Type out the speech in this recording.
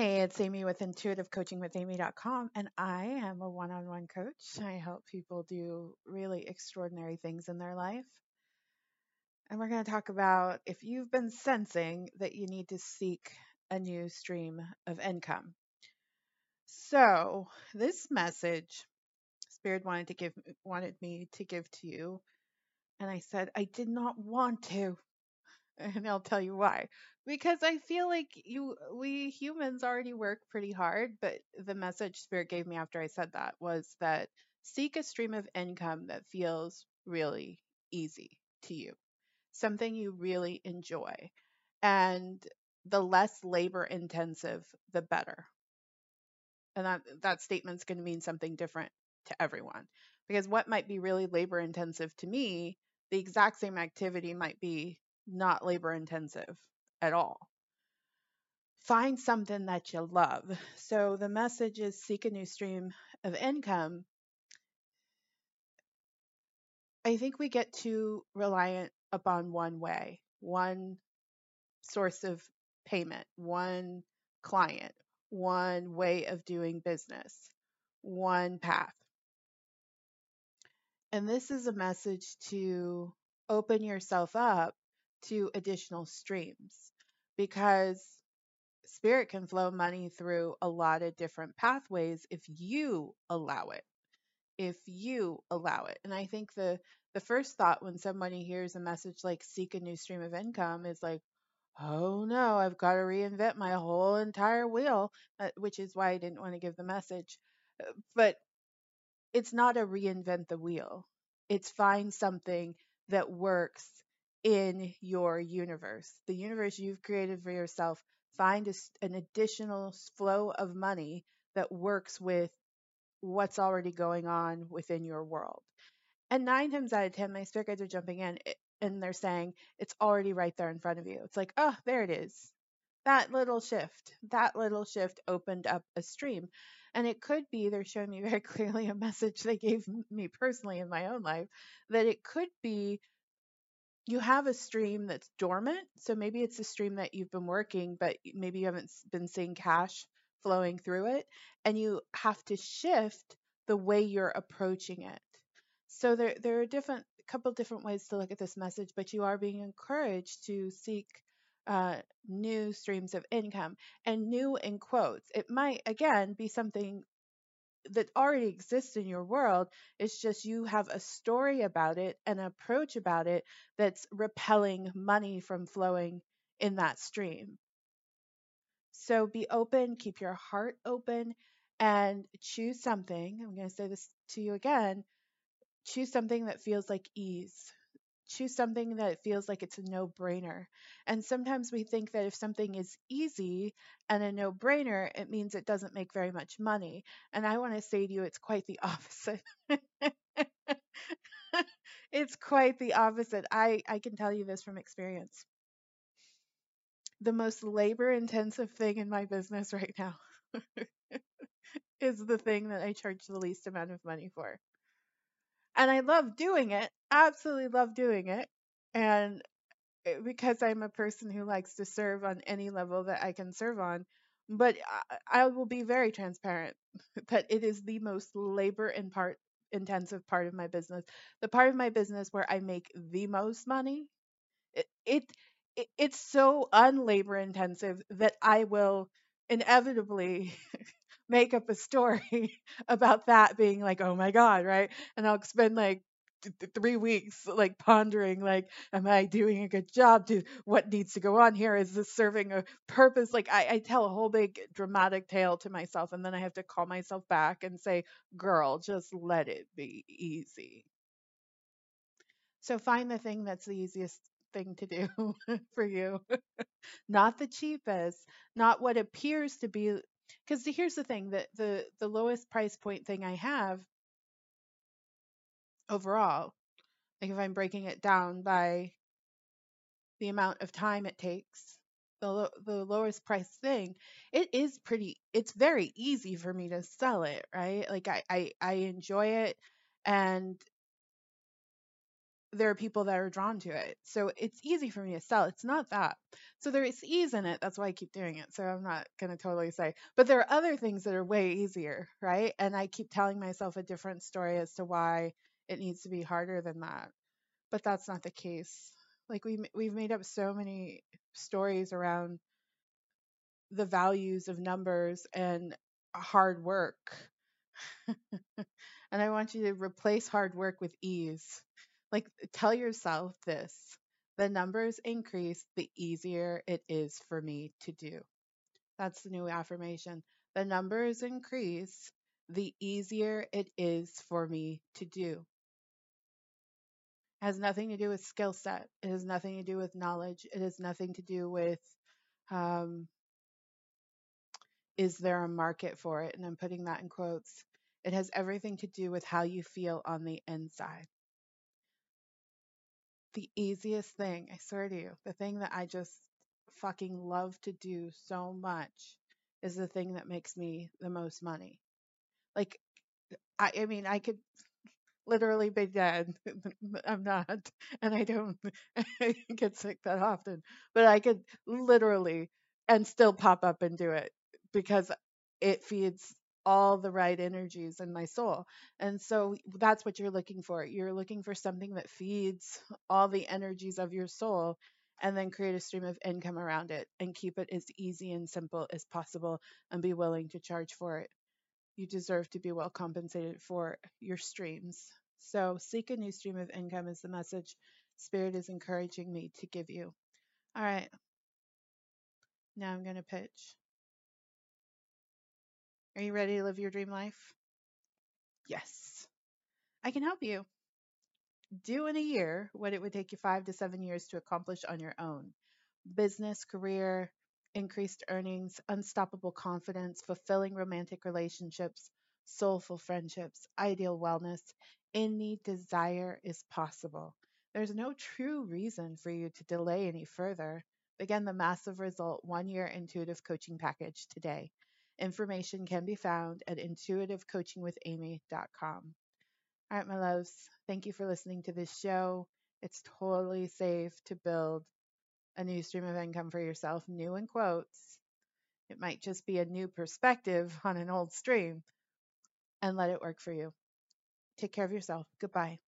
Hey, it's Amy with intuitivecoachingwithamy.com, and I am a one on one coach. I help people do really extraordinary things in their life. And we're going to talk about if you've been sensing that you need to seek a new stream of income. So, this message Spirit wanted to give wanted me to give to you, and I said I did not want to. and I'll tell you why. Because I feel like you we humans already work pretty hard, but the message spirit gave me after I said that was that seek a stream of income that feels really easy to you. Something you really enjoy. And the less labor intensive, the better. And that that statement's going to mean something different to everyone. Because what might be really labor intensive to me, the exact same activity might be not labor intensive at all. Find something that you love. So the message is seek a new stream of income. I think we get too reliant upon one way, one source of payment, one client, one way of doing business, one path. And this is a message to open yourself up to additional streams because spirit can flow money through a lot of different pathways if you allow it if you allow it. And i think the the first thought when somebody hears a message like seek a new stream of income is like oh no i've got to reinvent my whole entire wheel uh, which is why i didn't want to give the message. Uh, but it's not a reinvent the wheel. It's find something that works in your universe, the universe you've created for yourself. Find a, an additional flow of money that works with what's already going on within your world. And nine times out of 10, my spirit guides are jumping in eh, and they're saying it's already right there in front of you. It's like, oh, there it is. That little shift, that little shift opened up a stream. And it could be, they're showing me very clearly a message they gave me personally in my own life, that it could be you have a stream that's dormant. So maybe it's a stream that you've been working, but maybe you haven't been seeing cash flowing through it. And you have to shift the way you're approaching it. So there, there are different, couple different ways to look at this message, but you are being encouraged to seek uh, new streams of income and new in quotes. It might, again, be something that already exists in your world. It's just you have a story about it, an approach about it that's repelling money from flowing in that stream. So be open, keep your heart open, and choose something. I'm going to say this to you again choose something that feels like ease choose something that feels like it's a no brainer. And sometimes we think that if something is easy and a no brainer, it means it doesn't make very much money. And I want to say to you, it's quite the opposite. it's quite the opposite. I, I can tell you this from experience. The most labor intensive thing in my business right now is the thing that I charge the least amount of money for and I love doing it. Absolutely love doing it. And eh, because I'm a person who likes to serve on any level that I can serve on, but I, I will be very transparent that it is the most labor and part intensive part of my business. The part of my business where I make the most money. It, it, it it's so unlabor intensive that I will inevitably make up a story about that being like, oh my God, right? And I'll spend like th- three weeks like pondering like am i doing a good job? To what needs to go on here? Is this serving a purpose? Like I, I tell a whole big dramatic tale to myself and then i have to call myself back and say girl just let it be easy. So find the thing that's the easiest thing to do for you. Not the cheapest not what appears to be because here's the thing that the the lowest price point thing I have overall, like if I'm breaking it down by the amount of time it takes, the the lowest price thing, it is pretty. It's very easy for me to sell it, right? Like I I, I enjoy it, and there are people that are drawn to it. So it's easy for me to sell. It's not that. So there is ease in it. That's why I keep doing it. So I'm not going to totally say, but there are other things that are way easier, right? And I keep telling myself a different story as to why it needs to be harder than that. But that's not the case. Like we we've made up so many stories around the values of numbers and hard work. and I want you to replace hard work with ease like, tell yourself this the numbers increase, the easier it is for me to do. That's the new affirmation. The numbers increase, the easier it is for me to do. It has nothing to do with skill set. It has nothing to do with knowledge. It has nothing to do with um, is there a market for it? And I'm putting that in quotes. It has everything to do with how you feel on the inside the easiest thing, I swear to you, the thing that I just fucking love to do so much is the thing that makes me the most money. Like, I, I mean, I could literally be dead. I'm not, and I don't get sick that often, but I could literally and still pop up and do it because it feeds all the right energies in my soul. And so that's what you're looking for. You're looking for something that feeds all the energies of your soul and then create a stream of income around it and keep it as easy and simple as possible and be willing to charge for it. You deserve to be well compensated for your streams. So seek a new stream of income is the message Spirit is encouraging me to give you. All right. Now I'm going to pitch. Are you ready to live your dream life? Yes. I can help you. Do in a year what it would take you five to seven years to accomplish on your own business, career, increased earnings, unstoppable confidence, fulfilling romantic relationships, soulful friendships, ideal wellness. Any desire is possible. There's no true reason for you to delay any further. Begin the massive result one year intuitive coaching package today. Information can be found at intuitivecoachingwithamy.com. All right, my loves, thank you for listening to this show. It's totally safe to build a new stream of income for yourself, new in quotes. It might just be a new perspective on an old stream and let it work for you. Take care of yourself. Goodbye.